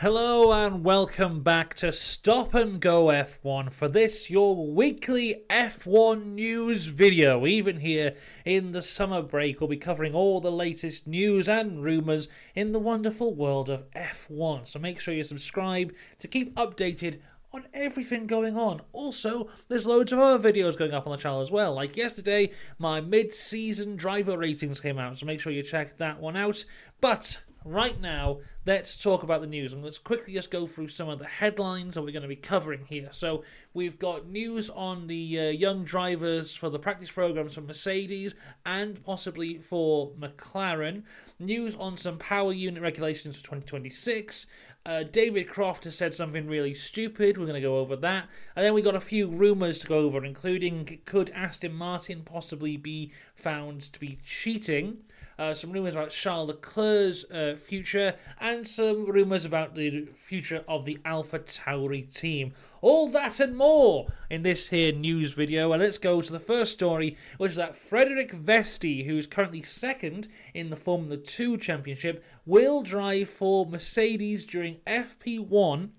Hello and welcome back to Stop and Go F1 for this, your weekly F1 news video. Even here in the summer break, we'll be covering all the latest news and rumours in the wonderful world of F1. So make sure you subscribe to keep updated on everything going on. Also, there's loads of other videos going up on the channel as well. Like yesterday, my mid season driver ratings came out, so make sure you check that one out. But right now, let's talk about the news and let's quickly just go through some of the headlines that we're going to be covering here. So, we've got news on the uh, young drivers for the practice programs for Mercedes and possibly for McLaren, news on some power unit regulations for 2026. Uh, David Croft has said something really stupid. We're going to go over that. And then we got a few rumours to go over, including could Aston Martin possibly be found to be cheating? Uh, some rumours about Charles Leclerc's uh, future, and some rumours about the future of the Alpha Tauri team. All that and more in this here news video. And let's go to the first story, which is that Frederik Vesti, who is currently second in the Formula 2 Championship, will drive for Mercedes during FP1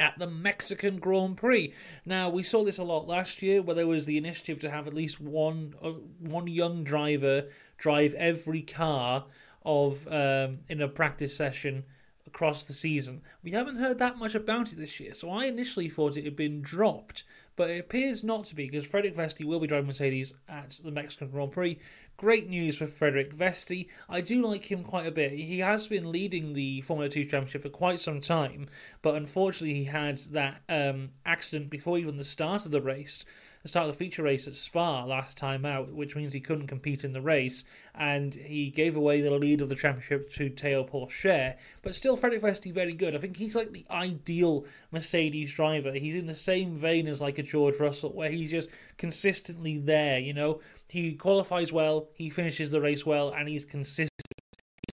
at the Mexican Grand Prix. Now we saw this a lot last year, where there was the initiative to have at least one uh, one young driver drive every car of um, in a practice session across the season. We haven't heard that much about it this year, so I initially thought it had been dropped, but it appears not to be because Frederik Vesti will be driving Mercedes at the Mexican Grand Prix. Great news for Frederik Vesti. I do like him quite a bit. He has been leading the Formula 2 Championship for quite some time, but unfortunately, he had that um, accident before even the start of the race the start of the feature race at Spa last time out, which means he couldn't compete in the race, and he gave away the lead of the championship to Théo Pourchaire. But still, Frederik Vesti very good. I think he's like the ideal Mercedes driver. He's in the same vein as like a George Russell, where he's just consistently there. You know, he qualifies well, he finishes the race well, and he's consistent He's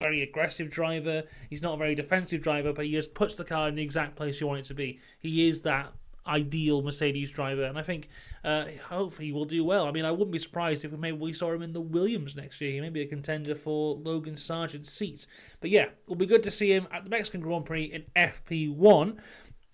not a very aggressive driver. He's not a very defensive driver, but he just puts the car in the exact place you want it to be. He is that ideal Mercedes driver, and I think uh, hopefully he will do well. I mean, I wouldn't be surprised if maybe we saw him in the Williams next year. He may be a contender for Logan Sargeant's seat. But yeah, it'll be good to see him at the Mexican Grand Prix in FP1.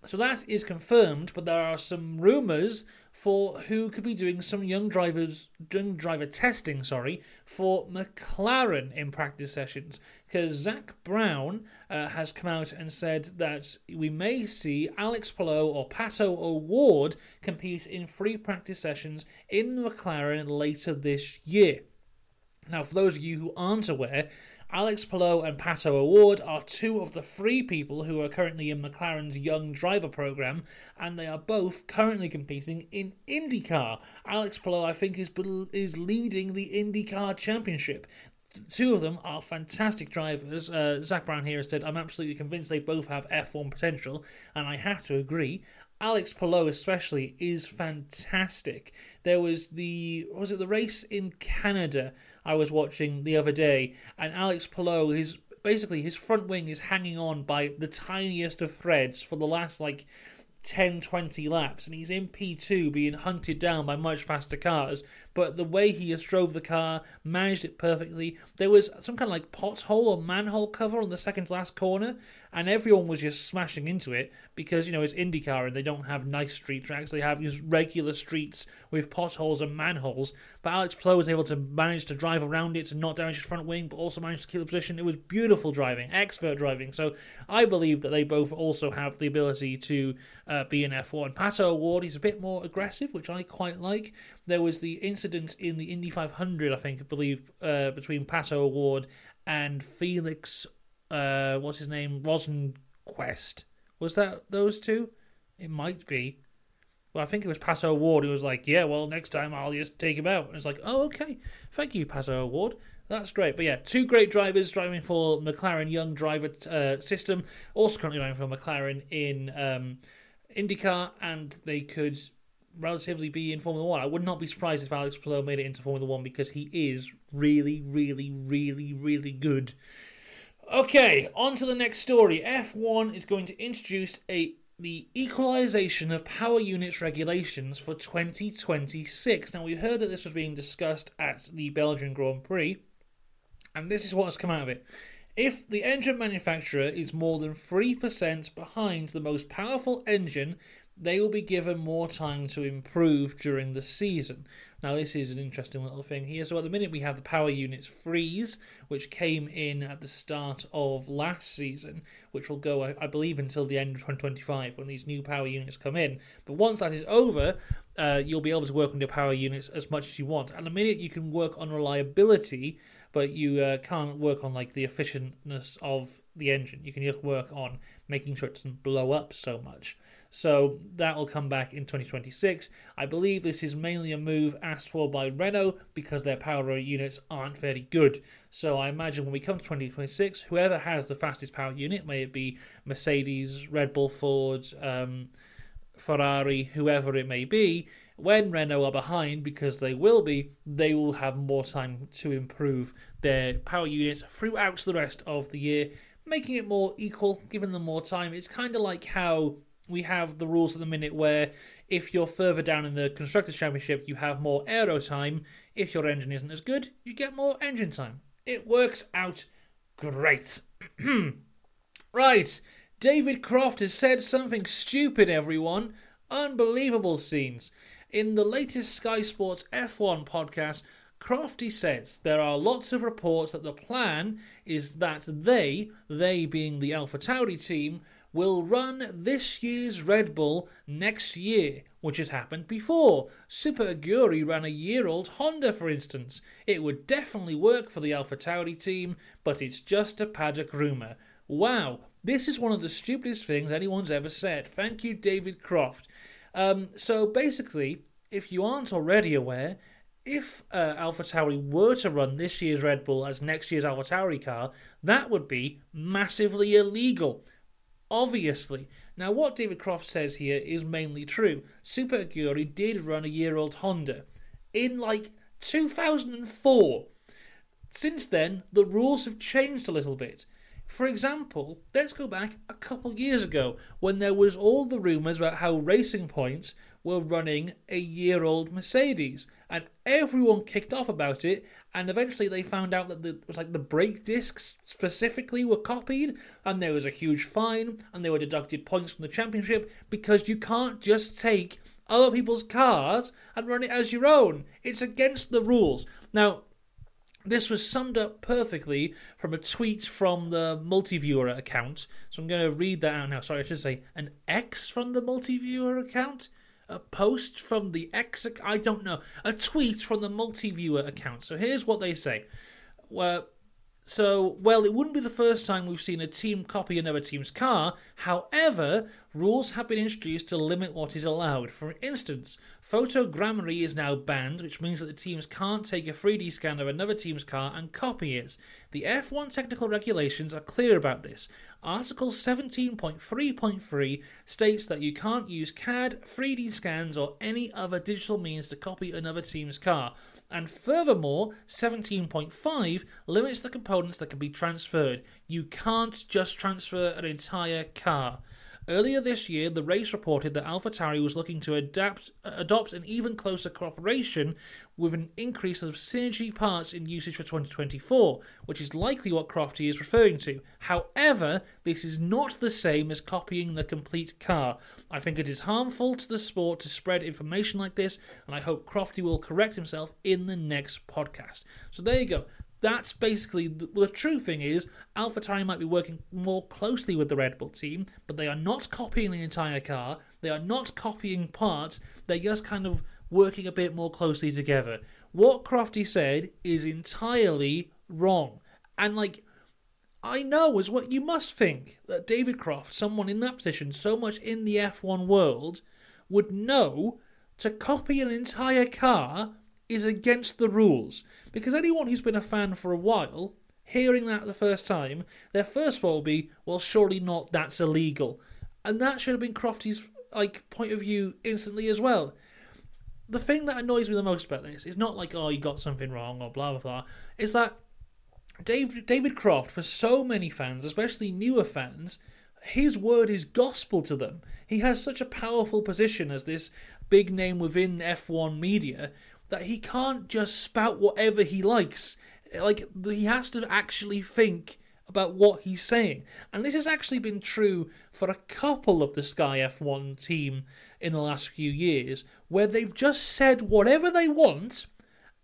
So that is confirmed, but there are some rumours for who could be doing some young drivers, young driver testing, sorry, for McLaren in practice sessions. Because Zak Brown uh, has come out and said that we may see Alex Palou or Pato O'Ward compete in free practice sessions in McLaren later this year. Now, for those of you who aren't aware, Alex Palou and Pato O'Ward are two of the three people who are currently in McLaren's Young Driver program, and they are both currently competing in IndyCar. Alex Palou, I think, is is leading the IndyCar Championship. Two of them are fantastic drivers. Uh, Zak Brown here has said, I'm absolutely convinced they both have F1 potential, and I have to agree. Alex Palou especially is fantastic. There was the was it the race in Canada I was watching the other day, and Alex Palou, his basically his front wing is hanging on by the tiniest of threads for the last like 10 20 laps and he's in P2 being hunted down by much faster cars but the way he just drove the car managed it perfectly. There was some kind of like pothole or manhole cover on the second last corner and everyone was just smashing into it because you know it's IndyCar and they don't have nice street tracks. They have just regular streets with potholes and manholes. But Alex Palou was able to manage to drive around it to not damage his front wing but also manage to keep the position. It was beautiful driving expert driving. So I believe that they both also have the ability to uh, be an F1 Pato O'Ward he's a bit more aggressive which I quite like. There was the incident in the Indy 500 I think I believe uh, between Pato O'Ward and Felix uh, what's his name, Rosenqvist. Was that those two? It might be. Well, I think it was Pato O'Ward who was like, yeah, well, next time I'll just take him out. And it's like, oh, okay. Thank you, Pato O'Ward. That's great. But yeah, two great drivers driving for McLaren Young Driver uh, System, also currently driving for McLaren in um, IndyCar, and they could relatively be in Formula One. I would not be surprised if Alex Palou made it into Formula One because he is really, really, really, really good Okay, on to the next story. F1 is going to introduce a the equalization of power units regulations for 2026. Now, we heard that this was being discussed at the Belgian Grand Prix, and this is what has come out of it. If the engine manufacturer is more than 3% behind the most powerful engine, they will be given more time to improve during the season. Now, this is an interesting little thing here. So, at the minute, we have the power units freeze, which came in at the start of last season, which will go, I believe, until the end of 2025 when these new power units come in. But once that is over, uh, you'll be able to work on your power units as much as you want. At the minute, you can work on reliability, but you uh, can't work on like the efficiency of the engine. You can work on making sure it doesn't blow up so much. So that will come back in 2026. I believe this is mainly a move asked for by Renault because their power units aren't very good. So I imagine when we come to 2026, whoever has the fastest power unit, may it be Mercedes, Red Bull, Ford, um, Ferrari, whoever it may be, when Renault are behind, because they will be, they will have more time to improve their power units throughout the rest of the year, making it more equal, giving them more time. It's kind of like how we have the rules at the minute where if you're further down in the Constructors' Championship, you have more aero time. If your engine isn't as good, you get more engine time. It works out great. right, David Croft has said something stupid, everyone. Unbelievable scenes. In the latest Sky Sports F1 podcast, Crofty says there are lots of reports that the plan is that they, they being the Alpha Tauri team, will run this year's Red Bull next year, which has happened before. Super Aguri ran a year old Honda, for instance. It would definitely work for the Alpha Tauri team, but it's just a paddock rumour. Wow, this is one of the stupidest things anyone's ever said. Thank you, David Croft. Um, so basically, if you aren't already aware, if uh, AlphaTauri were to run this year's Red Bull as next year's AlphaTauri car, that would be massively illegal. Obviously. Now, what David Croft says here is mainly true. Super Aguri did run a year old Honda in like 2004. Since then, the rules have changed a little bit. For example, let's go back a couple years ago when there was all the rumours about how Racing Points were running a year old Mercedes and everyone kicked off about it and eventually they found out that the, it was like the brake discs specifically were copied and there was a huge fine and they were deducted points from the championship because you can't just take other people's cars and run it as your own it's against the rules now this was summed up perfectly from a tweet from the multiviewer account. So I'm going to read that out now. Sorry, I should say an X from the multiviewer account a post from the X, I don't know, a tweet from the multi-viewer account. So here's what they say. Well, so, well, it wouldn't be the first time we've seen a team copy another team's car. However, rules have been introduced to limit what is allowed. For instance, photogrammetry is now banned, which means that the teams can't take a 3D scan of another team's car and copy it. The F1 technical regulations are clear about this. Article 17.3.3 states that you can't use CAD, 3D scans, or any other digital means to copy another team's car. And furthermore, 17.5 limits the components that can be transferred. You can't just transfer an entire car. Earlier this year, the race reported that AlphaTauri was looking to adapt, adopt an even closer cooperation with an increase of synergy parts in usage for 2024, which is likely what Crofty is referring to. However, this is not the same as copying the complete car. I think it is harmful to the sport to spread information like this, and I hope Crofty will correct himself in the next podcast. So there you go that's basically the, the true thing is AlphaTauri might be working more closely with the Red Bull team, but they are not copying the entire car. They are not copying parts. They're just kind of working a bit more closely together. What Crofty said is entirely wrong. And like I know is what you must think that David Croft, someone in that position so much in the F1 world, would know to copy an entire car is against the rules. Because anyone who's been a fan for a while, hearing that the first time, their first thought will be, well, surely not, that's illegal. And that should have been Crofty's like point of view instantly as well. The thing that annoys me the most about this is not like, oh, you got something wrong or blah blah blah. It's that David David Croft, for so many fans, especially newer fans, his word is gospel to them. He has such a powerful position as this big name within F1 media that he can't just spout whatever he likes. Like he has to actually think about what he's saying. And this has actually been true for a couple of the Sky F1 team in the last few years, where they've just said whatever they want,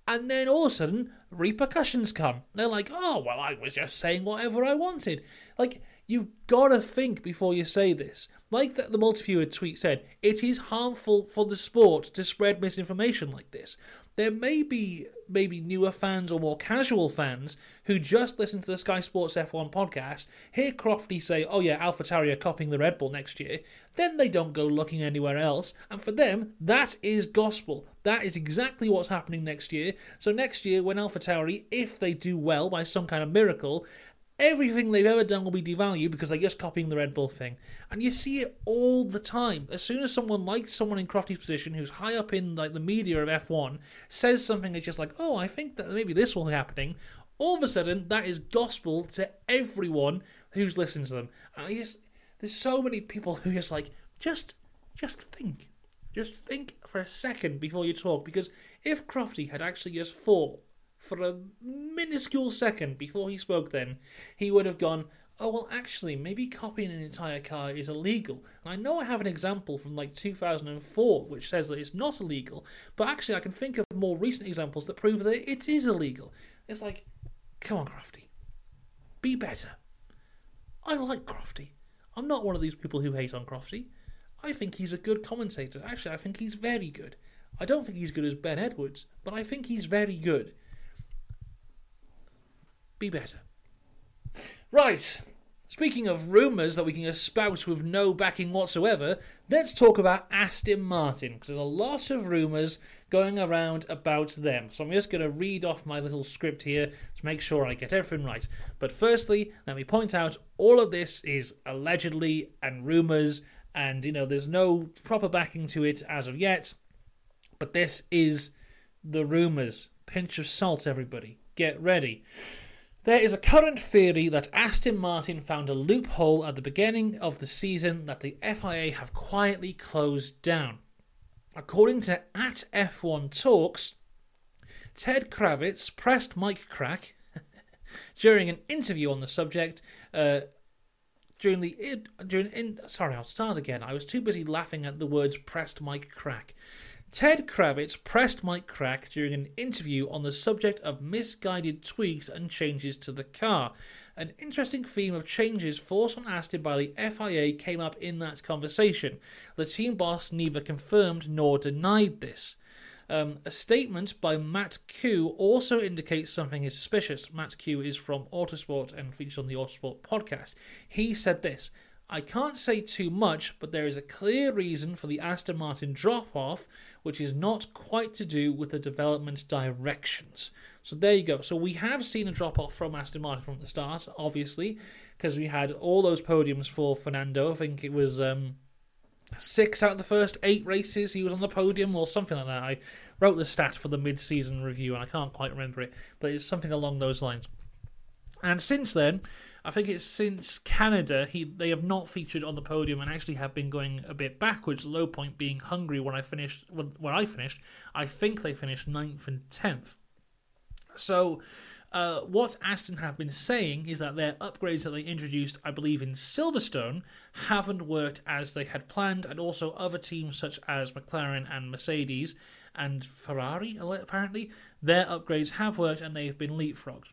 and then all of a sudden repercussions come. They're like, oh, well, I was just saying whatever I wanted. Like, you've got to think before you say this. Like the, the multi-viewer tweet said, it is harmful for the sport to spread misinformation like this there may be maybe newer fans or more casual fans who just listen to the Sky Sports F1 podcast, hear Crofty say, oh yeah, AlphaTauri are copying the Red Bull next year, then they don't go looking anywhere else, and for them, that is gospel. That is exactly what's happening next year. So next year, when AlphaTauri, if they do well by some kind of miracle, Everything they've ever done will be devalued because they're just copying the Red Bull thing. And you see it all the time. As soon as someone like someone in Crofty's position who's high up in like the media of F1 says something that's just like, oh, I think that maybe this will be happening, all of a sudden that is gospel to everyone who's listening to them. And I just there's so many people who just like, just just think. Just think for a second before you talk, because if Crofty had actually just thought for a minuscule second before he spoke then, he would have gone, oh, well, actually, maybe copying an entire car is illegal. And I know I have an example from like 2004 which says that it's not illegal, but actually, I can think of more recent examples that prove that it is illegal. It's like, come on, Crofty, be better. I like Crofty. I'm not one of these people who hate on Crofty. I think he's a good commentator. Actually, I think he's very good. I don't think he's good as Ben Edwards, but I think he's very good be better. Right. Speaking of rumours that we can espouse with no backing whatsoever, let's talk about Aston Martin, because there's a lot of rumours going around about them. So I'm just going to read off my little script here to make sure I get everything right. But firstly, let me point out all of this is allegedly and rumours, and you know, there's no proper backing to it as of yet. But this is the rumours. Pinch of salt, everybody. Get ready. There is a current theory that Aston Martin found a loophole at the beginning of the season that the FIA have quietly closed down. According to at F1 Talks, Ted Kravitz pressed Mike Krack during an interview on the subject. Uh, during the during in, sorry, I'll start again. I was too busy laughing at the words "pressed Mike Krack." Ted Kravitz pressed Mike Krack during an interview on the subject of misguided tweaks and changes to the car. An interesting theme of changes forced on Aston by the FIA came up in that conversation. The team boss neither confirmed nor denied this. Um, a statement by Matt Kew also indicates something is suspicious. Matt Kew is from Autosport and features on the Autosport podcast. He said this I can't say too much, but there is a clear reason for the Aston Martin drop off, which is not quite to do with the development directions. So there you go. So we have seen a drop off from Aston Martin from the start, obviously, because we had all those podiums for Fernando. I think it was um, six out of the first eight races he was on the podium or something like that. I wrote the stat for the mid season review and I can't quite remember it, but it's something along those lines. And since then, I think it's since Canada he they have not featured on the podium and actually have been going a bit backwards. Low point being Hungary when I finished when, when I finished. I think they finished 9th and tenth. So. Uh, what Aston have been saying is that their upgrades that they introduced, I believe, in Silverstone, haven't worked as they had planned, and also other teams such as McLaren and Mercedes and Ferrari, apparently, their upgrades have worked and they've been leapfrogged.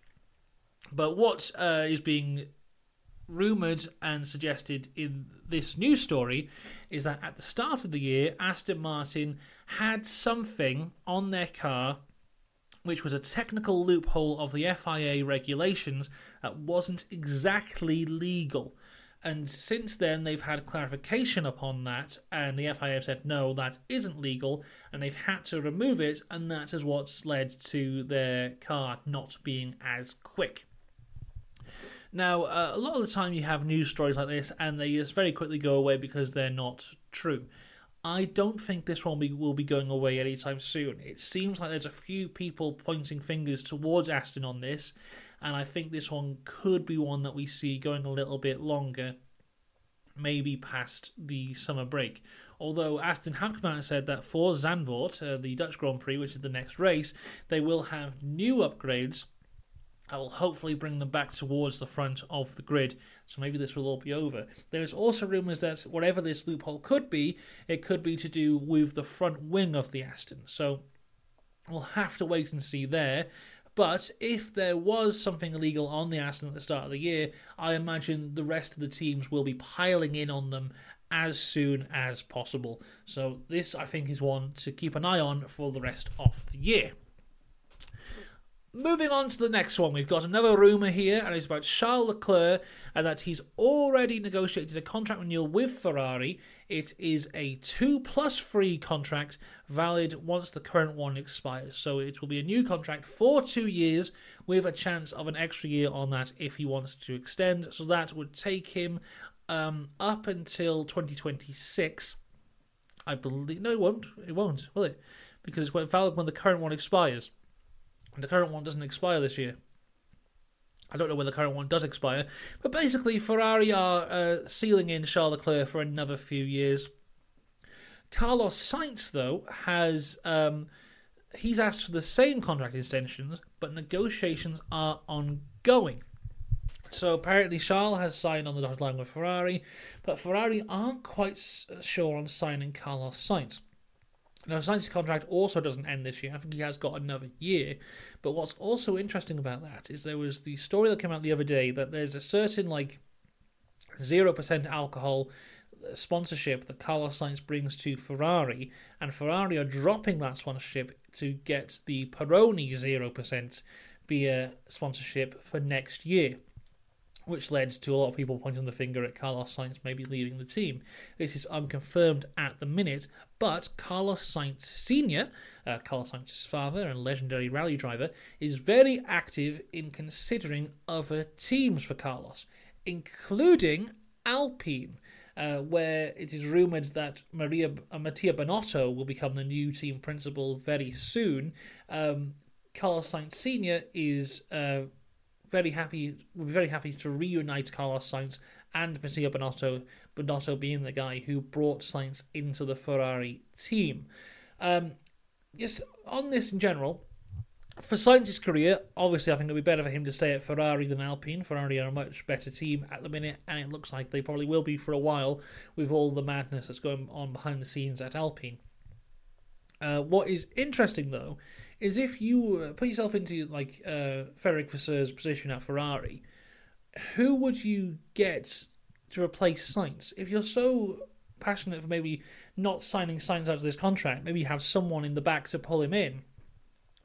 But what uh, is being rumoured and suggested in this news story is that at the start of the year, Aston Martin had something on their car which was a technical loophole of the FIA regulations that wasn't exactly legal. And since then, they've had clarification upon that, and the FIA have said, no, that isn't legal, and they've had to remove it, and that is what's led to their car not being as quick. Now, uh, a lot of the time you have news stories like this and they just very quickly go away because they're not true. I don't think this one will be going away anytime soon. It seems like there's a few people pointing fingers towards Aston on this, and I think this one could be one that we see going a little bit longer, maybe past the summer break. Although Aston have come out and said that for Zandvoort, uh, the Dutch Grand Prix, which is the next race, they will have new upgrades I will hopefully bring them back towards the front of the grid. So maybe this will all be over. There is also rumours that whatever this loophole could be, it could be to do with the front wing of the Aston. So we'll have to wait and see there. But if there was something illegal on the Aston at the start of the year, I imagine the rest of the teams will be piling in on them as soon as possible. So this, I think, is one to keep an eye on for the rest of the year. Moving on to the next one, we've got another rumour here, and it's about Charles Leclerc, and that he's already negotiated a contract renewal with Ferrari. It is a two plus three contract, valid once the current one expires. So it will be a new contract for two years, with a chance of an extra year on that if he wants to extend. So that would take him um, up until 2026. I believe. No, it won't. It won't, will it? Because it's valid when the current one expires. The current one doesn't expire this year. I don't know when the current one does expire, but basically, Ferrari are uh, sealing in Charles Leclerc for another few years. Carlos Sainz, though, has um, he's asked for the same contract extensions, but negotiations are ongoing. So apparently, Charles has signed on the dotted line with Ferrari, but Ferrari aren't quite sure on signing Carlos Sainz. Now, Sainz's contract also doesn't end this year. I think he has got another year. But what's also interesting about that is there was the story that came out the other day that there's a certain like zero percent alcohol uh, sponsorship that Carlos Sainz brings to Ferrari, and Ferrari are dropping that sponsorship to get the Peroni zero percent beer sponsorship for next year which led to a lot of people pointing the finger at Carlos Sainz maybe leaving the team. This is unconfirmed at the minute, but Carlos Sainz Sr., uh, Carlos Sainz's father and legendary rally driver, is very active in considering other teams for Carlos, including Alpine. Uh, where it is rumored that Maria uh, Mattia Binotto will become the new team principal very soon. Um, Carlos Sainz Sr. is uh, very happy, we're very happy to reunite Carlos Sainz and Mattia Binotto, Binotto being the guy who brought Sainz into the Ferrari team. Um, just on this in general, for Sainz's career, obviously I think it would be better for him to stay at Ferrari than Alpine. Ferrari are a much better team at the minute, and it looks like they probably will be for a while with all the madness that's going on behind the scenes at Alpine. Uh, what is interesting though is if you uh, put yourself into like uh, Frederic Vasseur's position at Ferrari, who would you get to replace Sainz? If you're so passionate for maybe not signing Sainz out of this contract, maybe you have someone in the back to pull him in.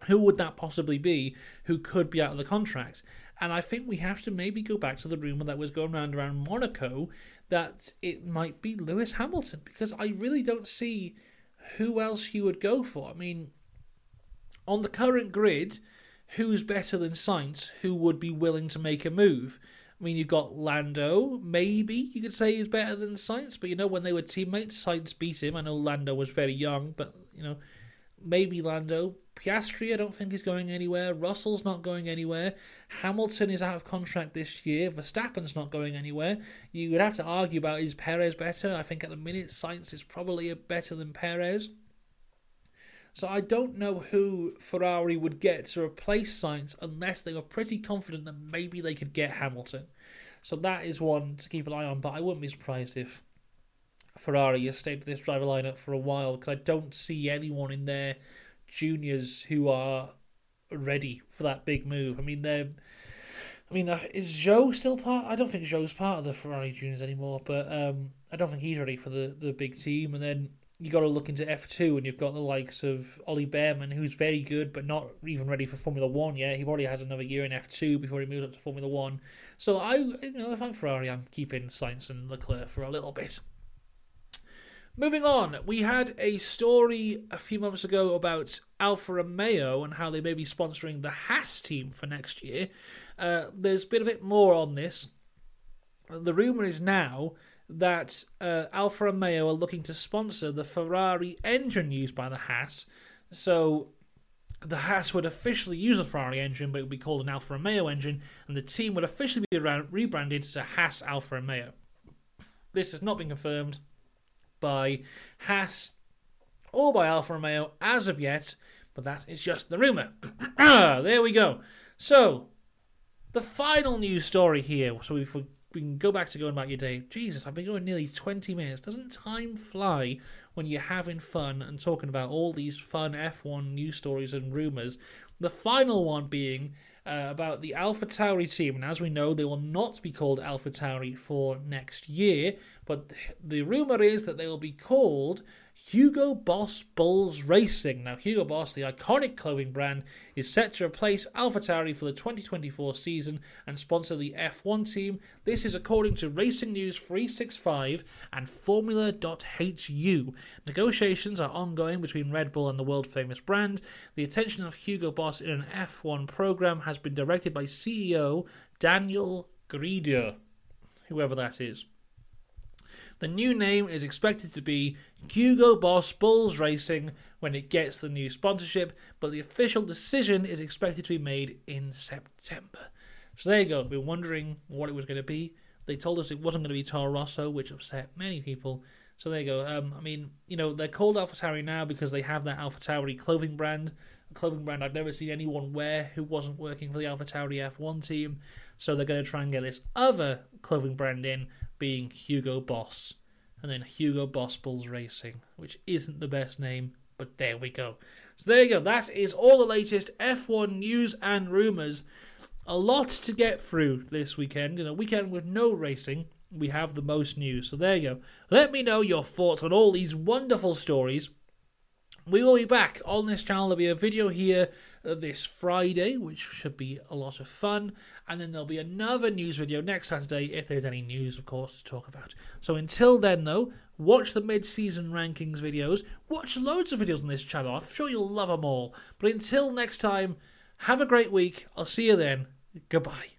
Who would that possibly be who could be out of the contract? And I think we have to maybe go back to the rumour that was going around around Monaco that it might be Lewis Hamilton because I really don't see who else you would go for. I mean, on the current grid, who's better than Sainz? Who would be willing to make a move? I mean, you've got Lando, maybe you could say he's better than Sainz, but you know, when they were teammates, Sainz beat him. I know Lando was very young, but you know, maybe Lando. Piastri, I don't think he's going anywhere. Russell's not going anywhere. Hamilton is out of contract this year. Verstappen's not going anywhere. You would have to argue about is Perez better? I think at the minute, Sainz is probably better than Perez. So I don't know who Ferrari would get to replace Sainz unless they were pretty confident that maybe they could get Hamilton. So that is one to keep an eye on, but I wouldn't be surprised if Ferrari has stayed with this driver lineup for a while because I don't see anyone in their juniors who are ready for that big move. I mean, they're. I mean, uh, is Joe still part? I don't think Joe's part of the Ferrari juniors anymore, but um, I don't think he's ready for the, the big team. And then you got to look into F2 and you've got the likes of Ollie Bearman, who's very good but not even ready for Formula One yet. He probably has another year in F2 before he moves up to Formula One. So I, you know, if I'm Ferrari, I'm keeping Sainz and Leclerc for a little bit. Moving on, we had a story a few months ago about Alfa Romeo and how they may be sponsoring the Haas team for next year. Uh, there's been a bit more on this. The rumour is now that uh, Alfa Romeo are looking to sponsor the Ferrari engine used by the Haas. So the Haas would officially use a Ferrari engine, but it would be called an Alfa Romeo engine, and the team would officially be rebranded to Haas Alfa Romeo. This has not been confirmed by Haas or by Alfa Romeo as of yet, but that is just the rumour. there we go. So, the final news story here. So if we, can go back to going about your day. Jesus, I've been going nearly 20 minutes. Doesn't time fly when you're having fun and talking about all these fun F1 news stories and rumours? The final one being uh, about the Alpha Tauri team. And as we know, they will not be called Alpha Tauri for next year, but the rumour is that they will be called Hugo Boss Bulls Racing. Now, Hugo Boss, the iconic clothing brand, is set to replace AlphaTauri for the 2024 season and sponsor the F1 team. This is according to Racing News 365 and Formula.hu. Negotiations are ongoing between Red Bull and the world famous brand. The attention of Hugo Boss in an F1 program has been directed by CEO Daniel Grieder, whoever that is. The new name is expected to be Hugo Boss Bulls Racing when it gets the new sponsorship, but the official decision is expected to be made in September. So there you go. We're wondering what it was going to be. They told us it wasn't going to be Toro Rosso, which upset many people. So there you go. Um, I mean, you know, they're called AlphaTauri now because they have that AlphaTauri clothing brand, a clothing brand I've never seen anyone wear who wasn't working for the AlphaTauri F1 team. So they're going to try and get this other clothing brand in being Hugo Boss. And then Hugo Boss Bulls Racing, which isn't the best name, but there we go. So there you go. That is all the latest F1 news and rumours. A lot to get through this weekend. In a weekend with no racing, we have the most news. So there you go. Let me know your thoughts on all these wonderful stories. We will be back on this channel. There'll be a video here uh, this Friday, which should be a lot of fun. And then there'll be another news video next Saturday, if there's any news, of course, to talk about. So until then, though, watch the mid season rankings videos. Watch loads of videos on this channel. I'm sure you'll love them all. But until next time, have a great week. I'll see you then. Goodbye.